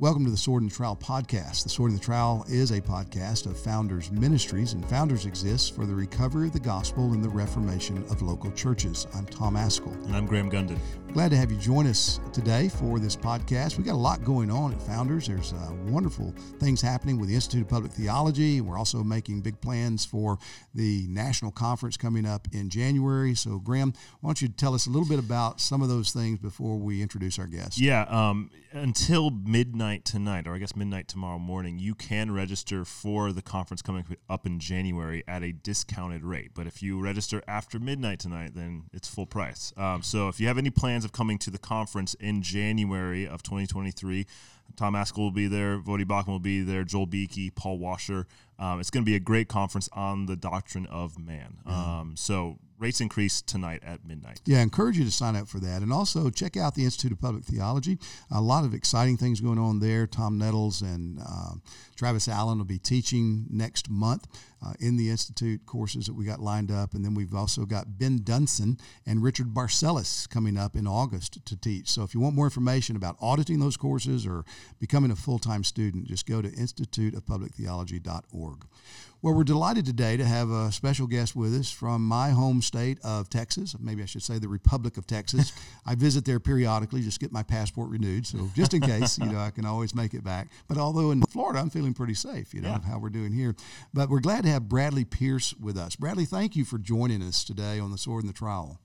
Welcome to the Sword and the Trowel podcast. The Sword and the Trowel is a podcast of Founders Ministries, and Founders exists for the recovery of the gospel and the reformation of local churches. I'm Tom Ascol. And I'm Graham Gunden. Glad to have you join us today for this podcast. We got a lot going on at Founders. There's uh, wonderful things happening with the Institute of Public Theology. We're also making big plans for the national conference coming up in January. So, Graham, why don't you tell us a little bit about some of those things before we introduce our guests? Yeah, um, until midnight midnight tonight, or I guess midnight tomorrow morning, you can register for the conference coming up in January at a discounted rate. But if you register after midnight tonight, then it's full price. Um, so if you have any plans of coming to the conference in January of 2023, Tom Ascol will be there, Voddie Baucham will be there, Joel Beeke, Paul Washer. Um, it's going to be a great conference on the doctrine of man. Um, so rates increase tonight at midnight. Yeah, I encourage you to sign up for that. And also check out the Institute of Public Theology. A lot of exciting things going on there. Tom Nettles and uh, Travis Allen will be teaching next month uh, in the Institute courses that we got lined up. And then we've also got Ben Dunson and Richard Barcellos coming up in August to teach. So if you want more information about auditing those courses or becoming a full time student, just go to instituteofpublictheology.org. Well, we're delighted today to have a special guest with us from my home state of Texas. Maybe I should say the Republic of Texas. I visit there periodically, just get my passport renewed. So just in case, you know, I can always make it back. But although in Florida, I'm feeling pretty safe, you know, yeah. how we're doing here. But we're glad to have Bradley Pierce with us. Bradley, thank you for joining us today on the Sword and the Trowel.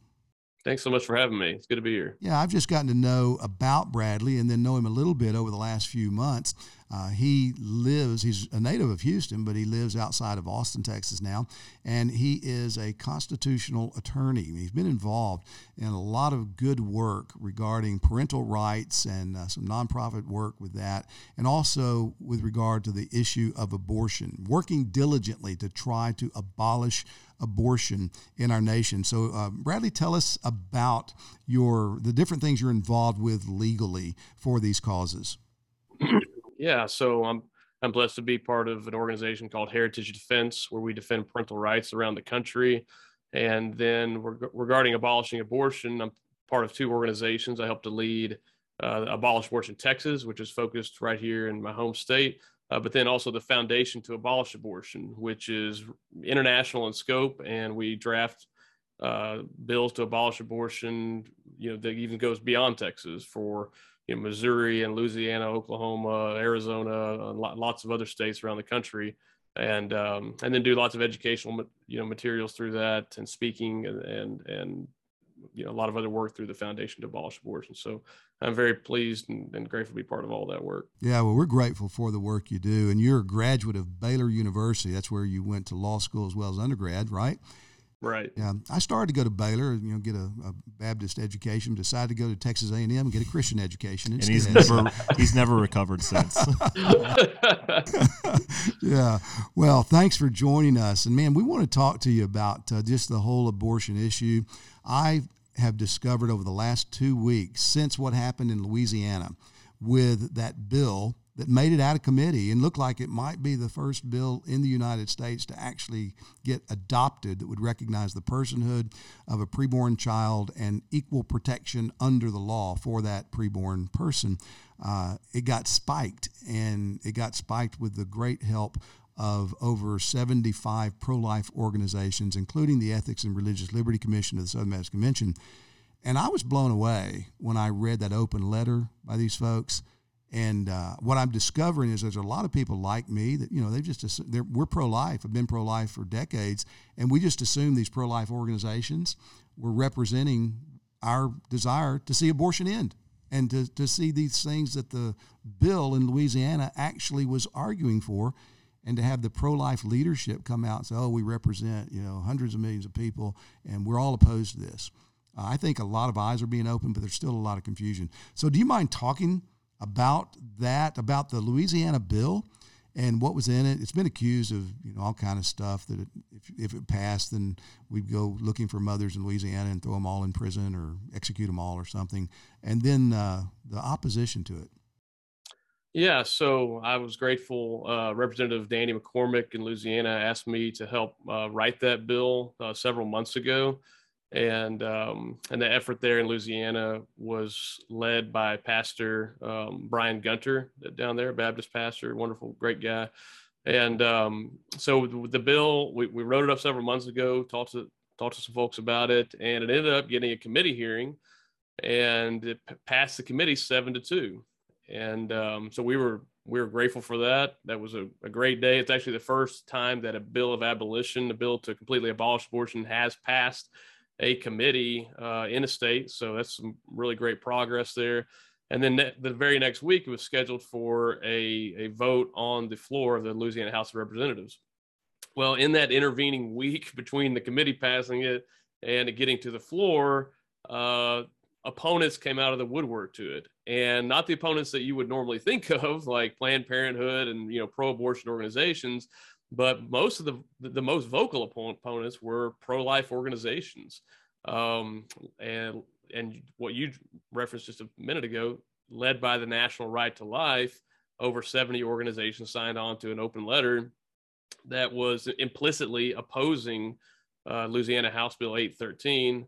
Thanks so much for having me. It's good to be here. Yeah, I've just gotten to know about Bradley and then know him a little bit over the last few months. Uh, he lives, he's a native of Houston, but he lives outside of Austin, Texas now. And he is a constitutional attorney. He's been involved in a lot of good work regarding parental rights and uh, some nonprofit work with that, and also with regard to the issue of abortion, working diligently to try to abolish abortion in our nation. So, uh, Bradley, tell us about your the different things you're involved with legally for these causes. Yeah, so I'm I'm blessed to be part of an organization called Heritage Defense, where we defend parental rights around the country. And then regarding abolishing abortion, I'm part of two organizations. I help to lead uh, Abolish Abortion Texas, which is focused right here in my home state, uh, but then also the Foundation to Abolish Abortion, which is international in scope, and we draft uh, bills to abolish abortion. You know, that even goes beyond Texas for you know, Missouri and Louisiana, Oklahoma, Arizona, and lots of other states around the country, and um, and then do lots of educational you know materials through that and speaking and and, and you know a lot of other work through the Foundation to Abolish Abortion. So I'm very pleased and, and, grateful to be part of all that work. Yeah, well, we're grateful for the work you do, and you're a graduate of Baylor University. That's where you went to law school as well as undergrad, right? Right. Yeah, I started to go to Baylor, you know, get a, a Baptist education. Decided to go to Texas A and M and get a Christian education. Instead. And he's never he's never recovered since. yeah. Well, thanks for joining us, and man, we want to talk to you about uh, just the whole abortion issue. I have discovered over the last two weeks since what happened in Louisiana with that bill that made it out of committee and looked like it might be the first bill in the United States to actually get adopted that would recognize the personhood of a preborn child and equal protection under the law for that preborn person. Uh, it got spiked, and it got spiked with the great help of over 75 pro life organizations, including the Ethics and Religious Liberty Commission of the Southern Baptist Convention. And I was blown away when I read that open letter by these folks and uh, what I'm discovering is there's a lot of people like me that you know they've just we're pro-life, have been pro-life for decades, and we just assume these pro-life organizations were representing our desire to see abortion end and to, to see these things that the bill in Louisiana actually was arguing for, and to have the pro-life leadership come out and say, "Oh, we represent you know hundreds of millions of people, and we're all opposed to this." Uh, I think a lot of eyes are being opened, but there's still a lot of confusion. So, do you mind talking? About that, about the Louisiana bill and what was in it. It's been accused of you know all kind of stuff that it, if, if it passed, then we'd go looking for mothers in Louisiana and throw them all in prison or execute them all or something. And then uh, the opposition to it. Yeah, so I was grateful. Uh, Representative Danny McCormick in Louisiana asked me to help uh, write that bill uh, several months ago. And um, and the effort there in Louisiana was led by Pastor um, Brian Gunter down there, Baptist pastor, wonderful, great guy. And um, so the bill, we, we wrote it up several months ago, talked to talked to some folks about it, and it ended up getting a committee hearing, and it passed the committee seven to two. And um, so we were we were grateful for that. That was a, a, great day. It's actually the first time that a bill of abolition, a bill to completely abolish abortion, has passed a committee uh, in a state. So that's some really great progress there. And then ne- the very next week, it was scheduled for a, a vote on the floor of the Louisiana House of Representatives. Well, in that intervening week between the committee passing it and it getting to the floor, uh, opponents came out of the woodwork to it, and not the opponents that you would normally think of, like Planned Parenthood and you know pro-abortion organizations, but most of the the most vocal opponents were pro-life organizations, um, and and what you referenced just a minute ago, led by the National Right to Life, over 70 organizations signed on to an open letter that was implicitly opposing uh, Louisiana House Bill 813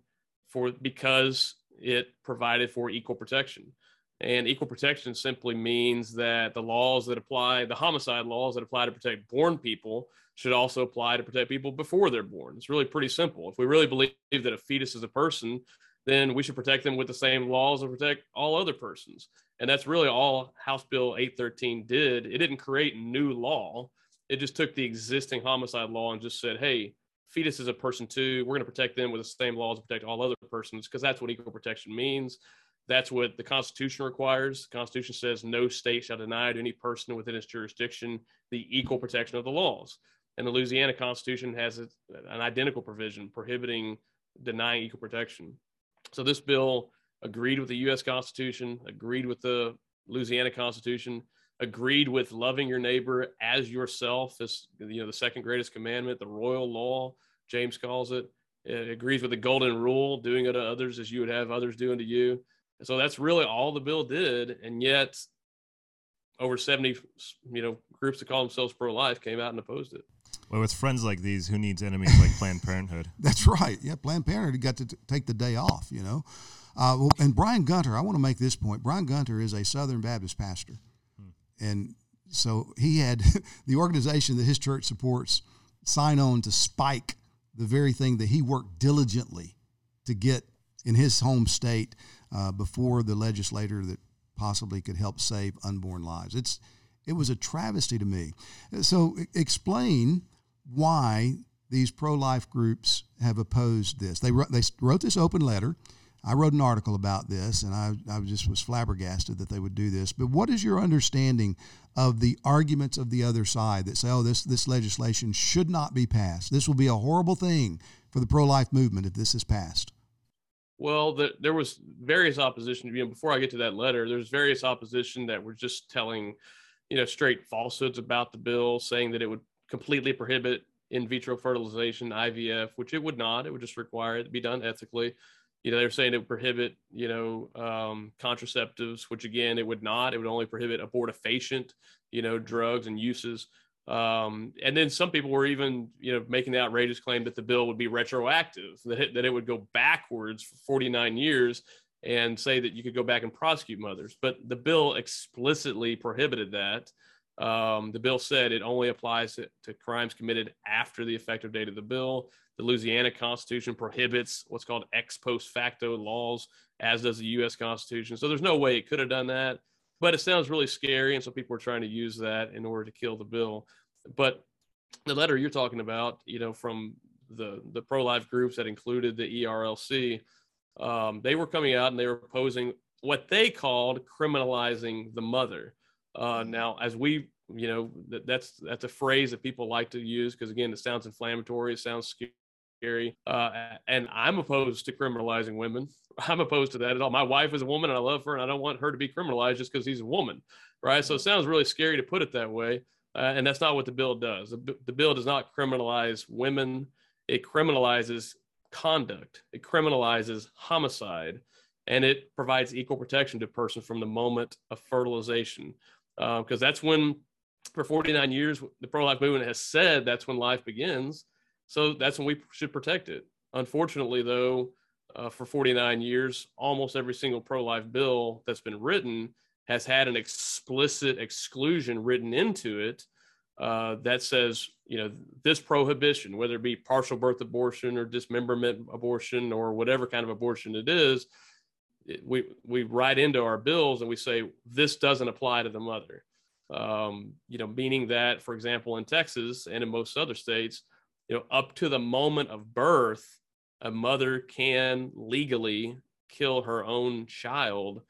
for because it provided for equal protection. And equal protection simply means that the laws that apply, the homicide laws that apply to protect born people, should also apply to protect people before they're born. It's really pretty simple. If we really believe that a fetus is a person, then we should protect them with the same laws that protect all other persons. And that's really all House Bill 813 did. It didn't create new law. It just took the existing homicide law and just said, hey, fetus is a person too. We're going to protect them with the same laws to protect all other persons because that's what equal protection means. That's what the Constitution requires. The Constitution says no state shall deny to any person within its jurisdiction the equal protection of the laws. And the Louisiana Constitution has an identical provision prohibiting denying equal protection. So this bill agreed with the U.S. Constitution, agreed with the Louisiana Constitution, agreed with loving your neighbor as yourself as you know the second greatest commandment the royal law james calls it it agrees with the golden rule doing it to others as you would have others doing to you so that's really all the bill did and yet over 70 you know groups that call themselves pro-life came out and opposed it. Well with friends like these who needs enemies like planned parenthood? That's right. Yeah planned parenthood got to t- take the day off you know? Uh, well, and brian gunter i want to make this point brian gunter is a southern baptist pastor. And so he had the organization that his church supports sign on to spike the very thing that he worked diligently to get in his home state uh, before the legislator that possibly could help save unborn lives. It's it was a travesty to me. So explain why these pro-life groups have opposed this. They wrote, they wrote this open letter I wrote an article about this, and I, I just was flabbergasted that they would do this. But what is your understanding of the arguments of the other side that say, "Oh, this this legislation should not be passed. This will be a horrible thing for the pro-life movement if this is passed"? Well, the, there was various opposition. You know, before I get to that letter, there's various opposition that were just telling, you know, straight falsehoods about the bill, saying that it would completely prohibit in vitro fertilization, IVF, which it would not. It would just require it to be done ethically you know, they're saying it would prohibit, you know, um, contraceptives, which again, it would not. It would only prohibit abortifacient, you know, drugs and uses. Um, and then some people were even, you know, making the outrageous claim that the bill would be retroactive, that it, that it would go backwards for 49 years and say that you could go back and prosecute mothers. But the bill explicitly prohibited that. Um, the bill said it only applies to, to crimes committed after the effective date of the bill. The Louisiana Constitution prohibits what's called ex post facto laws, as does the U.S. Constitution. So there's no way it could have done that. But it sounds really scary, and so people are trying to use that in order to kill the bill. But the letter you're talking about, you know, from the the pro life groups that included the ERLC, um, they were coming out and they were opposing what they called criminalizing the mother. Uh, now, as we, you know, that, that's that's a phrase that people like to use because again, it sounds inflammatory, it sounds scary. Uh, and I'm opposed to criminalizing women. I'm opposed to that at all. My wife is a woman and I love her and I don't want her to be criminalized just because he's a woman. Right. So it sounds really scary to put it that way. Uh, and that's not what the bill does. The, the bill does not criminalize women, it criminalizes conduct, it criminalizes homicide, and it provides equal protection to a person from the moment of fertilization. Because uh, that's when, for 49 years, the pro life movement has said that's when life begins so that's when we should protect it. unfortunately, though, uh, for 49 years, almost every single pro life bill that's been written has had an explicit exclusion written into it uh, that says, you know, this prohibition, whether it be partial birth abortion or dismemberment abortion or whatever kind of abortion it is, it, we we write into our bills and we say this doesn't apply to the mother. Um, you know, meaning that, for example, in Texas and in most other states, you know, up to the moment of birth, a mother can legally kill her own child.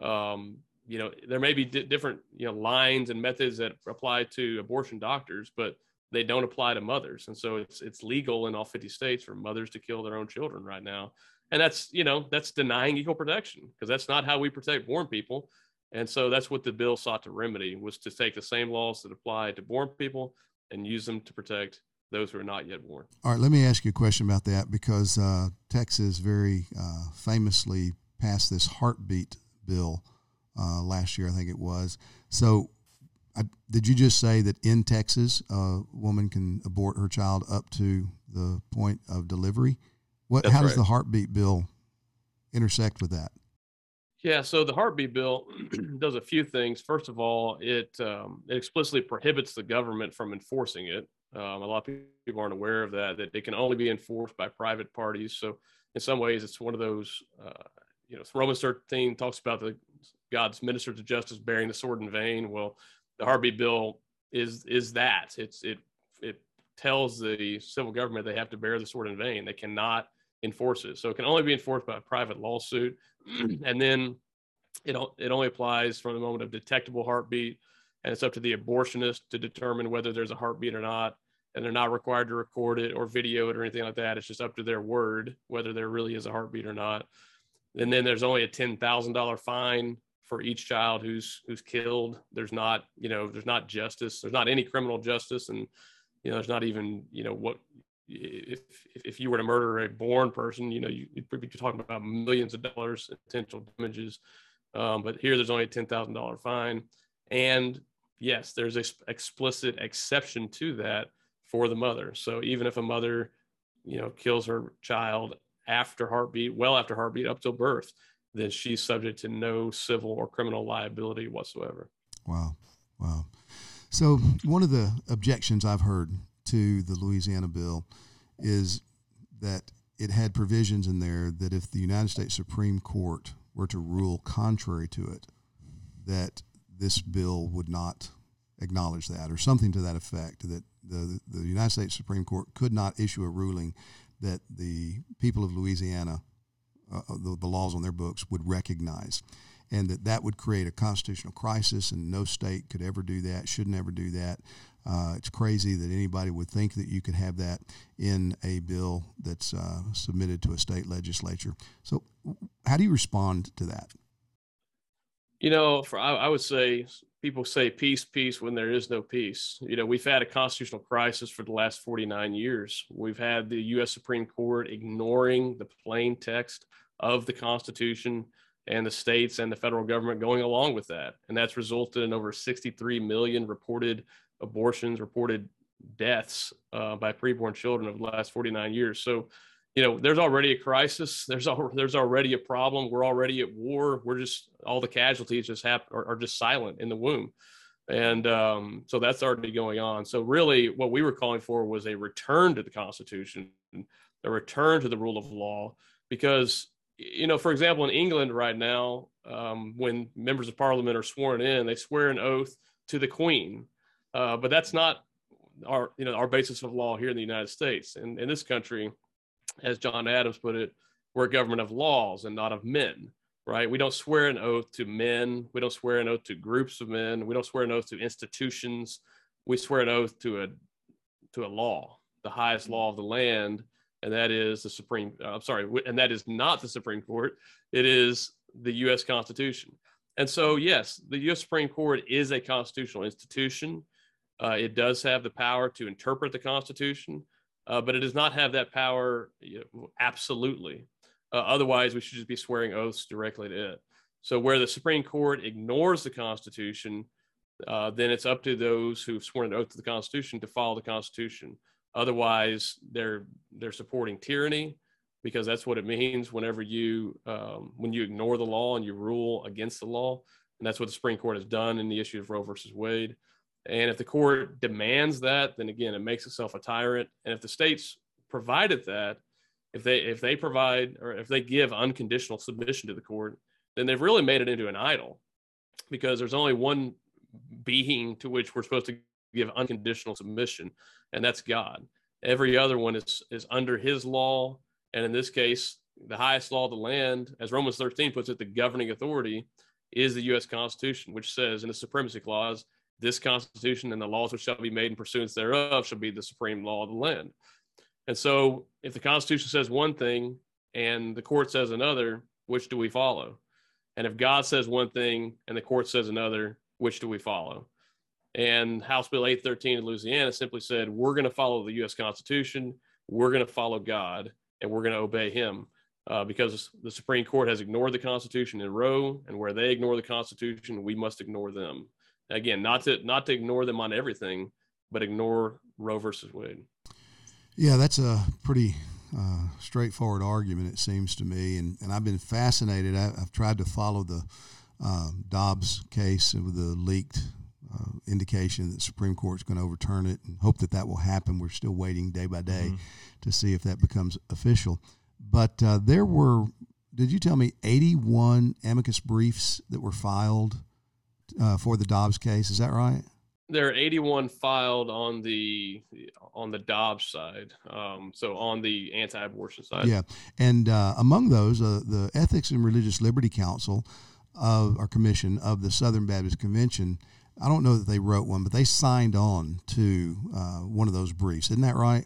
Um, you know, there may be different you know lines and methods that apply to abortion doctors, but they don't apply to mothers, and so it's it's legal in all 50 states for mothers to kill their own children right now, and that's you know that's denying equal protection because that's not how we protect born people, and so that's what the bill sought to remedy was to take the same laws that apply to born people and use them to protect those who are not yet born. All right, let me ask you a question about that because uh, Texas very uh, famously passed this heartbeat bill uh, last year, I think it was. So, I, did you just say that in Texas, a woman can abort her child up to the point of delivery? What? That's how does the heartbeat bill intersect with that? Yeah, so the heartbeat bill does a few things. First of all, it um, it explicitly prohibits the government from enforcing it. Um, a lot of people aren't aware of that. That it can only be enforced by private parties. So in some ways, it's one of those. Uh, you know, Romans 13 talks about the God's ministers of justice bearing the sword in vain. Well, the heartbeat bill is is that. It's it it tells the civil government they have to bear the sword in vain. They cannot enforce it. So it can only be enforced by a private lawsuit. and then it, it only applies from the moment of detectable heartbeat. And it's up to the abortionist to determine whether there's a heartbeat or not. And they're not required to record it or video it or anything like that. It's just up to their word whether there really is a heartbeat or not. And then there's only a ten thousand dollar fine for each child who's who's killed. There's not, you know, there's not justice. There's not any criminal justice, and you know, there's not even, you know, what if if you were to murder a born person, you know, you, would be talking about millions of dollars in potential damages. Um, but here, there's only a ten thousand dollar fine, and yes, there's a explicit exception to that for the mother. So even if a mother, you know, kills her child after heartbeat, well after heartbeat, up till birth, then she's subject to no civil or criminal liability whatsoever. Wow, wow. So one of the objections I've heard to the Louisiana bill is that it had provisions in there that if the United States Supreme Court were to rule contrary to it, that this bill would not acknowledge that, or something to that effect, that the, the United States Supreme Court could not issue a ruling that the people of Louisiana, uh, the, the laws on their books, would recognize and that that would create a constitutional crisis, and no state could ever do that, should never do that. Uh, it's crazy that anybody would think that you could have that in a bill that's uh, submitted to a state legislature. So, how do you respond to that? You know, for I, I would say people say peace, peace when there is no peace. You know, we've had a constitutional crisis for the last 49 years. We've had the U.S. Supreme Court ignoring the plain text of the Constitution and the states and the federal government going along with that. And that's resulted in over 63 million reported abortions, reported deaths uh, by preborn children over the last 49 years. So, you know, there's already a crisis. There's al- there's already a problem. We're already at war. We're just all the casualties just happen are, are just silent in the womb, and um, so that's already going on. So really, what we were calling for was a return to the Constitution, a return to the rule of law, because you know, for example, in England right now, um, when members of parliament are sworn in, they swear an oath to the Queen, uh, but that's not our you know our basis of law here in the United States. And in this country, as John Adams put it, we're a government of laws and not of men. Right? We don't swear an oath to men. We don't swear an oath to groups of men. We don't swear an oath to institutions. We swear an oath to a to a law, the highest law of the land, and that is the Supreme. Uh, I'm sorry, and that is not the Supreme Court. It is the U.S. Constitution. And so, yes, the U.S. Supreme Court is a constitutional institution. Uh, it does have the power to interpret the Constitution, uh, but it does not have that power you know, absolutely. Uh, otherwise, we should just be swearing oaths directly to it. So, where the Supreme Court ignores the Constitution, uh, then it's up to those who've sworn an oath to the Constitution to follow the Constitution. Otherwise, they're they're supporting tyranny because that's what it means whenever you um, when you ignore the law and you rule against the law, and that's what the Supreme Court has done in the issue of Roe versus Wade. And if the court demands that, then again, it makes itself a tyrant. And if the states provided that, if they if they provide or if they give unconditional submission to the court, then they've really made it into an idol, because there's only one being to which we're supposed to give unconditional submission, and that's God. Every other one is is under His law, and in this case, the highest law of the land, as Romans 13 puts it, the governing authority is the U.S. Constitution, which says in the supremacy clause, this Constitution and the laws which shall be made in pursuance thereof shall be the supreme law of the land. And so, if the Constitution says one thing and the court says another, which do we follow? And if God says one thing and the court says another, which do we follow? And House Bill 813 in Louisiana simply said, we're going to follow the U.S. Constitution, we're going to follow God, and we're going to obey Him. Uh, because the Supreme Court has ignored the Constitution in Roe, and where they ignore the Constitution, we must ignore them. Again, not to not to ignore them on everything, but ignore Roe versus Wade. Yeah, that's a pretty uh, straightforward argument, it seems to me, and and I've been fascinated. I, have tried to follow the uh, Dobbs case with the leaked uh, indication that the Supreme Court is going to overturn it, and hope that that will happen. We're still waiting day by day mm-hmm. to see if that becomes official. But uh, there were, did you tell me, 81 amicus briefs that were filed uh, for the Dobbs case? Is that right? There are 81 filed on the on the Dobbs side, um, so on the anti-abortion side. Yeah, and uh, among those, uh, the Ethics and Religious Liberty Council of our commission of the Southern Baptist Convention. I don't know that they wrote one, but they signed on to uh, one of those briefs. Isn't that right?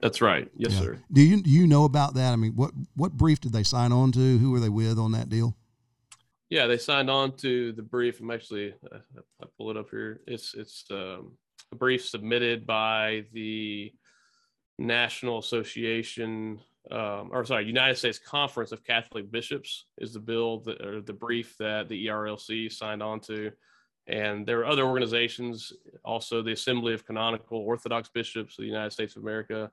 That's right. Yes, yeah. sir. Do you do you know about that? I mean, what what brief did they sign on to? Who were they with on that deal? Yeah, they signed on to the brief. I'm actually uh, I pull it up here. It's it's um, a brief submitted by the National Association, um, or sorry, United States Conference of Catholic Bishops is the bill that or the brief that the ERLC signed on to. And there are other organizations, also the Assembly of Canonical Orthodox Bishops of the United States of America,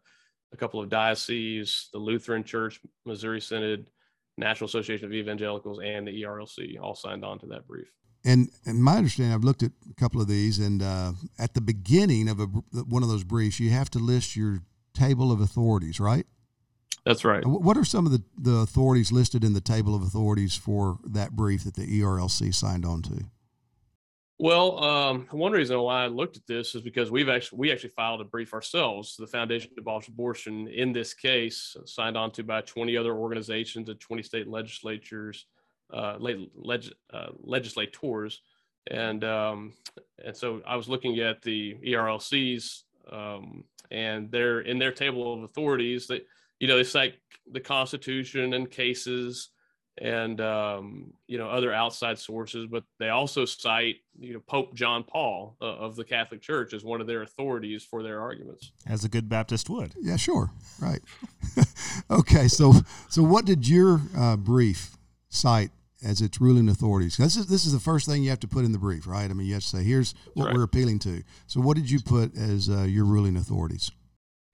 a couple of dioceses, the Lutheran Church, Missouri Synod, National Association of Evangelicals, and the ERLC all signed on to that brief. And, and my understanding, I've looked at a couple of these, and uh, at the beginning of a, one of those briefs, you have to list your table of authorities, right? That's right. What are some of the, the authorities listed in the table of authorities for that brief that the ERLC signed on to? Well, um, one reason why I looked at this is because we've actually we actually filed a brief ourselves. The Foundation to Abolish Abortion, in this case, signed on to by 20 other organizations and 20 state legislatures, uh, leg, uh, legislators, and um, and so I was looking at the ERLCs, um, and they're in their table of authorities that you know they cite the Constitution and cases and um, you know other outside sources, but they also cite you know Pope John Paul uh, of the Catholic Church as one of their authorities for their arguments. As a good Baptist would. Yeah, sure, right. okay, so so what did your uh, brief cite as its ruling authorities? This is this is the first thing you have to put in the brief, right? I mean, you have to say here's what right. we're appealing to. So what did you put as uh, your ruling authorities?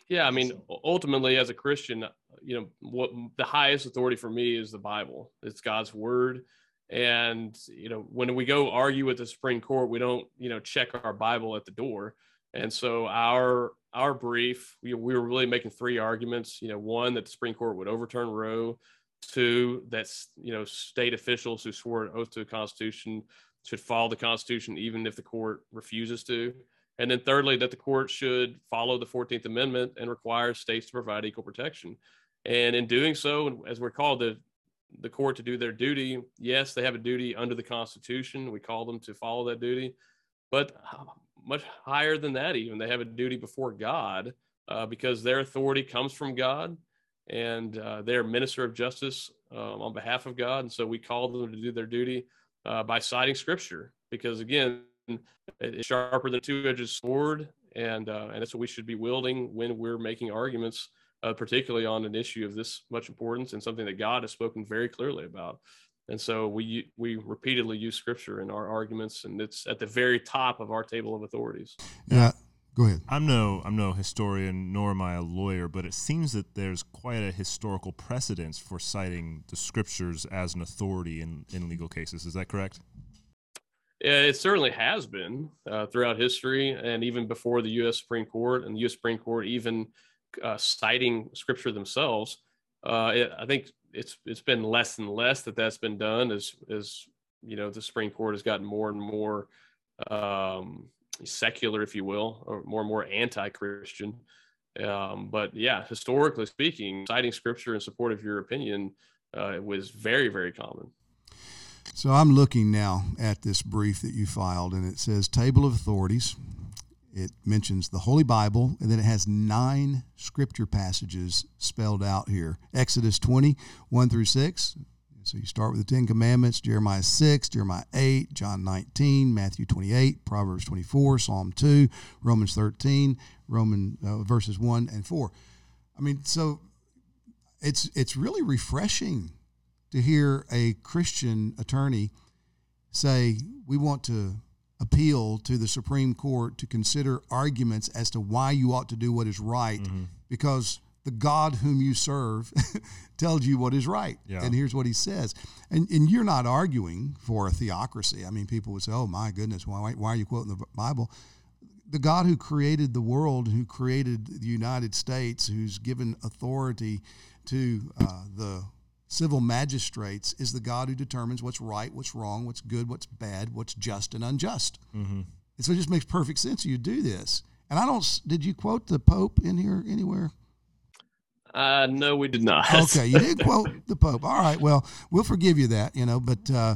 Yeah, I mean, ultimately, as a Christian, you know, what the highest authority for me is the Bible. It's God's word. And, you know, when we go argue with the Supreme Court, we don't, you know, check our Bible at the door. And so our our brief, we, we were really making three arguments. You know, one that the Supreme Court would overturn Roe. Two, that's you know, state officials who swore an oath to the Constitution should follow the Constitution even if the court refuses to. And then thirdly, that the court should follow the 14th Amendment and require states to provide equal protection. And in doing so, as we're called the the court to do their duty, yes, they have a duty under the Constitution. We call them to follow that duty, but much higher than that, even they have a duty before God uh, because their authority comes from God, and uh, they're minister of justice um, on behalf of God. And so we call them to do their duty uh, by citing Scripture, because again, it's sharper than a two-edged sword, and uh, and that's what we should be wielding when we're making arguments, uh, particularly on an issue of this much importance and something that God has spoken very clearly about. And so we we repeatedly use Scripture in our arguments, and it's at the very top of our table of authorities. Yeah, Go ahead. I'm no I'm no historian nor am I a lawyer, but it seems that there's quite a historical precedence for citing the scriptures as an authority in, in legal cases. Is that correct? Yeah, it certainly has been uh, throughout history, and even before the U.S. Supreme Court and the U.S. Supreme Court even uh, citing scripture themselves. Uh, it, I think it's it's been less and less that that's been done as as you know the Supreme Court has gotten more and more um, secular, if you will, or more and more anti-Christian. Um, but yeah, historically speaking, citing scripture in support of your opinion uh, was very, very common. So I'm looking now at this brief that you filed, and it says Table of Authorities. It mentions the Holy Bible, and then it has nine scripture passages spelled out here Exodus 20, 1 through 6, so you start with the Ten Commandments, Jeremiah 6, Jeremiah 8, John 19, Matthew 28, Proverbs 24, Psalm 2, Romans 13, Roman uh, verses 1 and 4. I mean, so it's it's really refreshing to hear a Christian attorney say we want to appeal to the Supreme Court to consider arguments as to why you ought to do what is right mm-hmm. because the God whom you serve tells you what is right. Yeah. And here's what he says. And, and you're not arguing for a theocracy. I mean, people would say, oh, my goodness, why, why are you quoting the Bible? The God who created the world, who created the United States, who's given authority to uh, the civil magistrates, is the God who determines what's right, what's wrong, what's good, what's bad, what's just and unjust. Mm-hmm. And so it just makes perfect sense you do this. And I don't, did you quote the Pope in here anywhere? Uh, no, we did not. okay, you did quote the Pope. All right, well, we'll forgive you that, you know, but uh,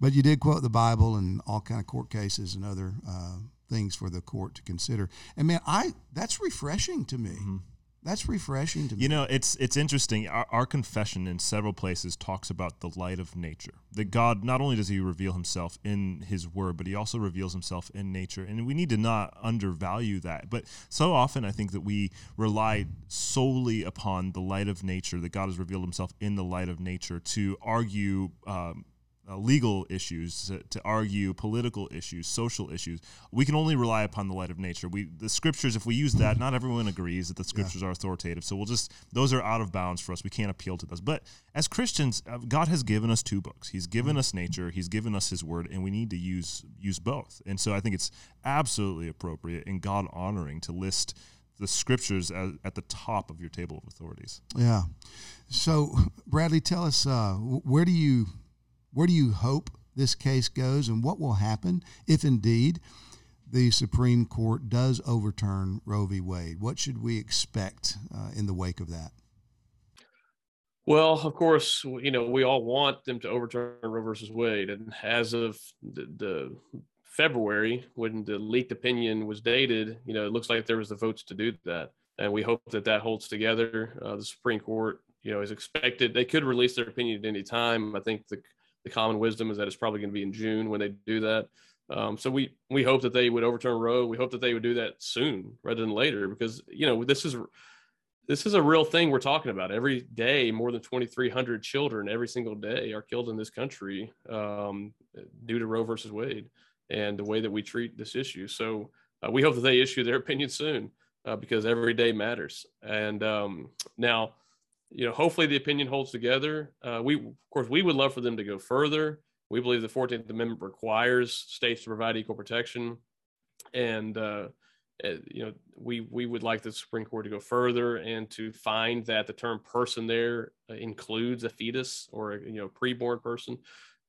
but you did quote the Bible and all kind of court cases and other uh, things for the court to consider. And man, I that's refreshing to me. Mm-hmm. That's refreshing to me. You know, it's it's interesting. Our, our, confession in several places talks about the light of nature. That God not only does He reveal Himself in His Word, but He also reveals Himself in nature, and we need to not undervalue that. But so often, I think that we rely solely upon the light of nature. That God has revealed Himself in the light of nature to argue um, uh, legal issues, to, to, argue political issues, social issues. We can only rely upon the light of nature. We the scriptures, if we use that, not everyone agrees that the scriptures yeah. are authoritative. So we'll just those are out of bounds for us. We can't appeal to those. But as Christians, uh, God has given us two books. He's given us nature. He's given us His Word, and we need to use use both. And so I think it's absolutely appropriate and God honoring to list the scriptures at, at, the top of your table of authorities. Yeah. So Bradley, tell us uh, where do you where do you hope this case goes, and what will happen if indeed the Supreme Court does overturn Roe v. Wade? What should we expect uh, in the wake of that? Well, of course, you know we all want them to overturn Roe versus Wade, and as of the, the February, when the leaked opinion was dated, you know it looks like there was the votes to do that, and we hope that that holds together. Uh, the Supreme Court, you know, is expected. They could release their opinion at any time. I think the the common wisdom is that it's probably going to be in June when they do that. Um, so we we hope that they would overturn Roe. We hope that they would do that soon rather than later because you know this is this is a real thing we're talking about. Every day, more than 2,300 children every single day are killed in this country um, due to Roe versus Wade and the way that we treat this issue. So uh, we hope that they issue their opinion soon uh, because every day matters. And um, now you know, hopefully the opinion holds together. Uh, we, of course, we would love for them to go further. We believe the 14th Amendment requires states to provide equal protection, and uh, uh, you know, we we would like the Supreme Court to go further and to find that the term "person" there uh, includes a fetus or a you know preborn person.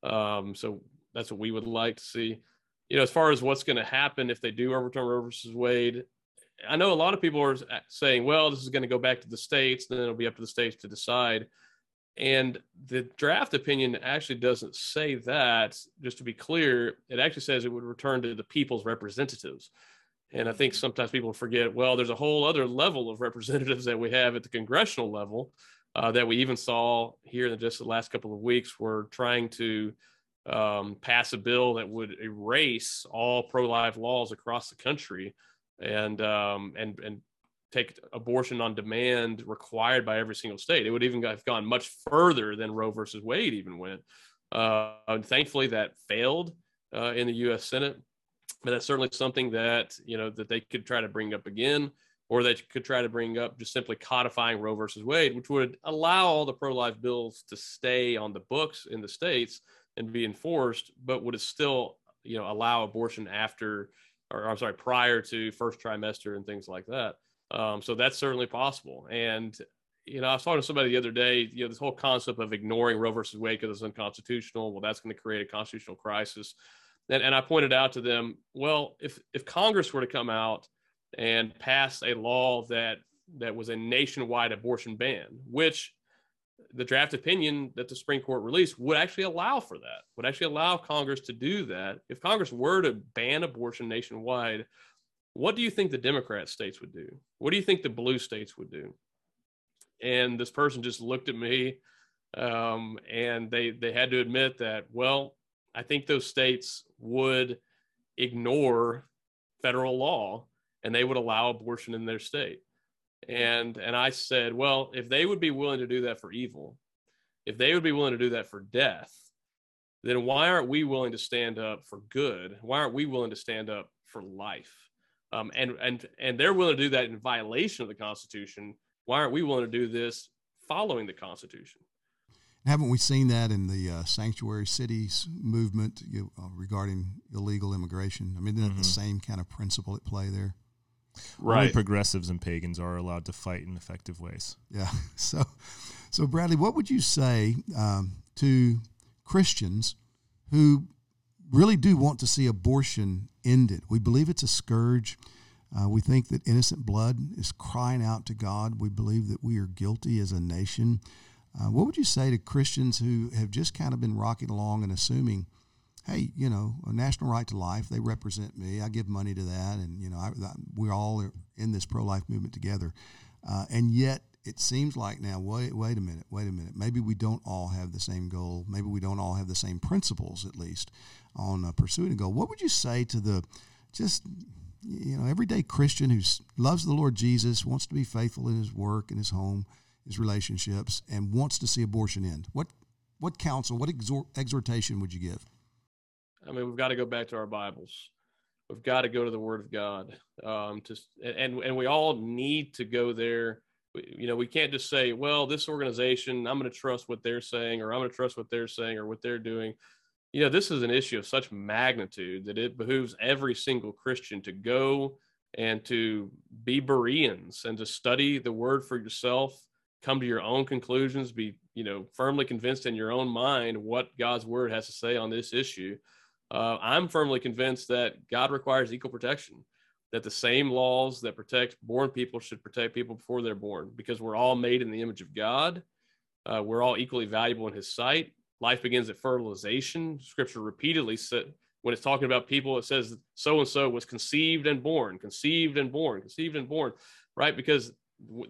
Um, so that's what we would like to see. You know, as far as what's going to happen if they do overturn Roe versus Wade, I know a lot of people are saying, well, this is going to go back to the states, then it'll be up to the states to decide. And the draft opinion actually doesn't say that. Just to be clear, it actually says it would return to the people's representatives. And I think sometimes people forget, well, there's a whole other level of representatives that we have at the congressional level uh, that we even saw here in just the last couple of weeks. We're trying to um, pass a bill that would erase all pro life laws across the country and um, and and take abortion on demand required by every single state. It would even have gone much further than Roe versus Wade even went. Uh, thankfully, that failed uh, in the U.S. Senate. but that's certainly something that you know that they could try to bring up again or they could try to bring up just simply codifying roe versus wade which would allow all the pro-life bills to stay on the books in the states and be enforced but would it still you know allow abortion after or i'm sorry prior to first trimester and things like that um, so that's certainly possible and you know, I was talking to somebody the other day, you know, this whole concept of ignoring Roe versus Wade because it's unconstitutional. Well, that's going to create a constitutional crisis. And, and I pointed out to them, well, if, if Congress were to come out and pass a law that that was a nationwide abortion ban, which the draft opinion that the Supreme Court released would actually allow for that, would actually allow Congress to do that. If Congress were to ban abortion nationwide, what do you think the Democrat states would do? What do you think the blue states would do? and this person just looked at me um, and they they had to admit that well i think those states would ignore federal law and they would allow abortion in their state and and i said well if they would be willing to do that for evil if they would be willing to do that for death then why aren't we willing to stand up for good why aren't we willing to stand up for life um, and and and they're willing to do that in violation of the constitution why aren't we willing to do this following the Constitution? Haven't we seen that in the uh, sanctuary cities movement you, uh, regarding illegal immigration? I mean, isn't mm-hmm. the same kind of principle at play there? Right. Only progressives and pagans are allowed to fight in effective ways. Yeah. So, so Bradley, what would you say um, to Christians who really do want to see abortion ended? We believe it's a scourge. Uh, we think that innocent blood is crying out to God. We believe that we are guilty as a nation. Uh, what would you say to Christians who have just kind of been rocking along and assuming, hey, you know, a national right to life, they represent me. I give money to that. And, you know, I, we're all in this pro life movement together. Uh, and yet, it seems like now, wait, wait a minute, wait a minute. Maybe we don't all have the same goal. Maybe we don't all have the same principles, at least, on uh, pursuing a goal. What would you say to the just you know, everyday Christian who loves the Lord Jesus, wants to be faithful in his work, in his home, his relationships, and wants to see abortion end. What what counsel, what exhort, exhortation would you give? I mean, we've got to go back to our Bibles. We've got to go to the Word of God. Um, to and and we all need to go there. You know, we can't just say, "Well, this organization, I'm going to trust what they're saying, or I'm going to trust what they're saying, or what they're doing." you know, this is an issue of such magnitude that it behooves every single Christian to go and to be Bereans and to study the word for yourself, come to your own conclusions, be, you know, firmly convinced in your own mind what God's word has to say on this issue. Uh, I'm firmly convinced that God requires equal protection, that the same laws that protect born people should protect people before they're born, because we're all made in the image of God. Uh, we're all equally valuable in his sight life begins at fertilization. Scripture repeatedly said when it's talking about people, it says so and so was conceived and born, conceived and born, conceived and born, right? Because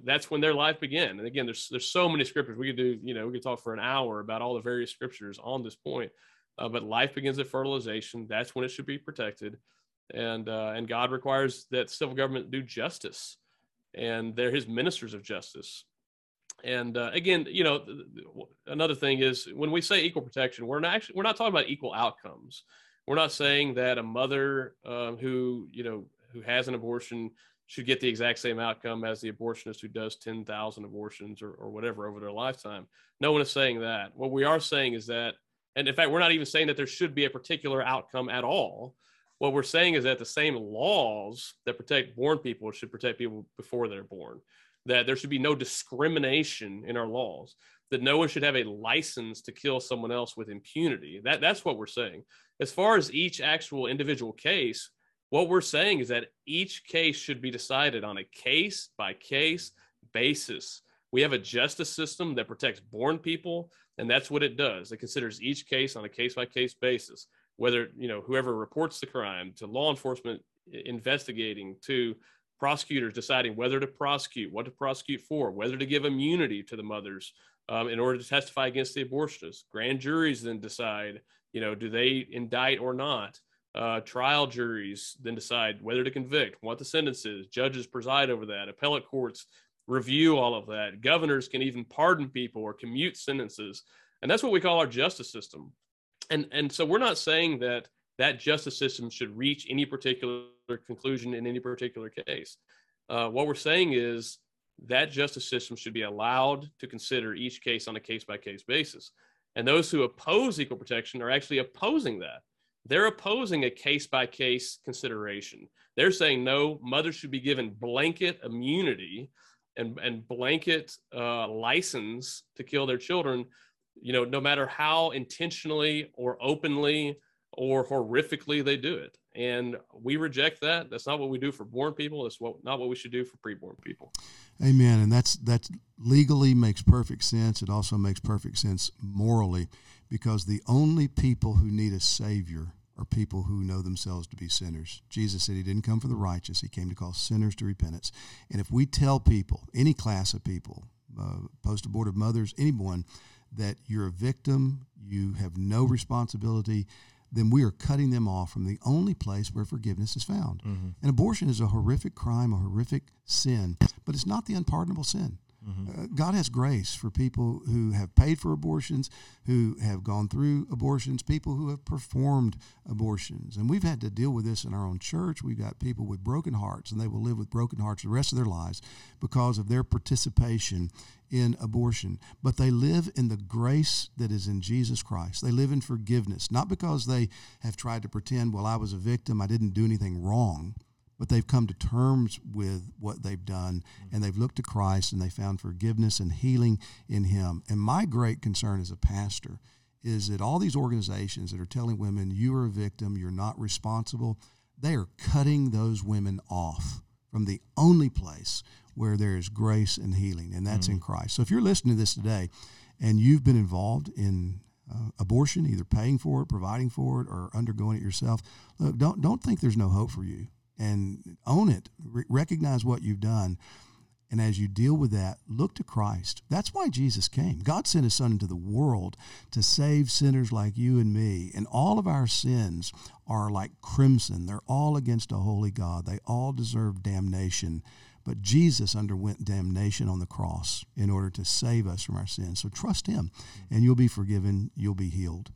that's when their life began. And again, there's there's so many scriptures we could do. You know, we could talk for an hour about all the various scriptures on this point. Uh, but life begins at fertilization. That's when it should be protected, and uh, and God requires that civil government do justice, and they're His ministers of justice. And uh, again, you know, another thing is when we say equal protection, we're not actually we're not talking about equal outcomes. We're not saying that a mother uh, who you know who has an abortion should get the exact same outcome as the abortionist who does 10,000 abortions or, or whatever over their lifetime. No one is saying that. What we are saying is that, and in fact, we're not even saying that there should be a particular outcome at all. What we're saying is that the same laws that protect born people should protect people before they're born that there should be no discrimination in our laws, that no one should have a license to kill someone else with impunity. That, that's what we're saying. As far as each actual individual case, what we're saying is that each case should be decided on a case by case basis. We have a justice system that protects born people, and that's what it does. It considers each case on a case by case basis, whether, you know, whoever reports the crime to law enforcement investigating to prosecutors deciding whether to prosecute, what to prosecute for, whether to give immunity to the mothers um, in order to testify against the abortionists. Grand juries then decide, you know, do they indict or not? Uh, trial juries then decide whether to convict, what the sentence is. Judges preside over that. Appellate courts review all of that. Governors can even pardon people or commute sentences. And that's what we call our justice system. And, and so we're not saying that that justice system should reach any particular conclusion in any particular case. Uh, what we're saying is that justice system should be allowed to consider each case on a case by case basis. And those who oppose equal protection are actually opposing that. They're opposing a case by case consideration. They're saying no, mothers should be given blanket immunity and, and blanket uh, license to kill their children, you know, no matter how intentionally or openly or horrifically they do it. And we reject that. That's not what we do for born people. That's what not what we should do for preborn people. Amen. And that's that legally makes perfect sense. It also makes perfect sense morally because the only people who need a savior are people who know themselves to be sinners. Jesus said he didn't come for the righteous, he came to call sinners to repentance. And if we tell people, any class of people, uh, post abortive mothers, anyone, that you're a victim, you have no responsibility, then we are cutting them off from the only place where forgiveness is found. Mm-hmm. And abortion is a horrific crime, a horrific sin, but it's not the unpardonable sin. Mm-hmm. Uh, God has grace for people who have paid for abortions, who have gone through abortions, people who have performed abortions. And we've had to deal with this in our own church. We've got people with broken hearts, and they will live with broken hearts the rest of their lives because of their participation in abortion. But they live in the grace that is in Jesus Christ. They live in forgiveness, not because they have tried to pretend, well, I was a victim, I didn't do anything wrong but they've come to terms with what they've done and they've looked to Christ and they found forgiveness and healing in Him. And my great concern as a pastor is that all these organizations that are telling women, you are a victim, you're not responsible, they are cutting those women off from the only place where there is grace and healing, and that's mm in Christ. So if you're listening to this today and you've been involved in uh, abortion, either paying for it, providing for it, or undergoing it yourself, look, don't don't think there's no hope for you and own it. recognize what you've done. And as you deal with that, look to Christ. That's why Jesus came. God sent his son into the world to save sinners like you and me. And all of our sins are like crimson. They're all against a holy God. They all deserve damnation. But Jesus underwent damnation on the cross in order to save us from our sins. So trust him, and you'll be forgiven. You'll be healed.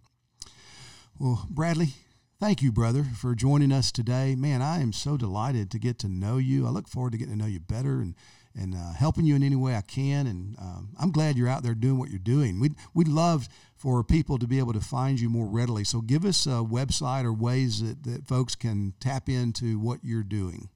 Well, Bradley, Thank you, brother, for joining us today. Man, I am so delighted to get to know you. I look forward to getting to know you better and and uh, helping you in any way I can. And um, I'm glad you're out there doing what you're doing. We'd, we'd love for people to be able to find you more readily. So give us a website or ways that, that folks can tap into what you're doing.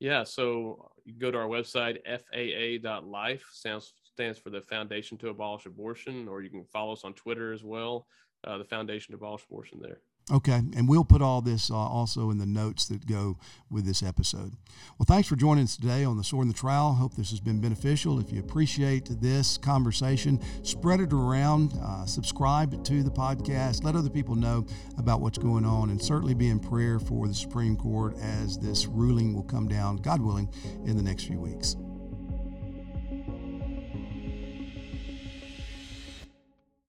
Yeah, so you go to our website, faa.life, stands, stands for the Foundation to Abolish Abortion, or you can follow us on Twitter as well, uh, the Foundation to Abolish Abortion there. Okay, and we'll put all this uh, also in the notes that go with this episode. Well, thanks for joining us today on the Sword and the Trowel. Hope this has been beneficial. If you appreciate this conversation, spread it around, uh, subscribe to the podcast, let other people know about what's going on, and certainly be in prayer for the Supreme Court as this ruling will come down, God willing, in the next few weeks.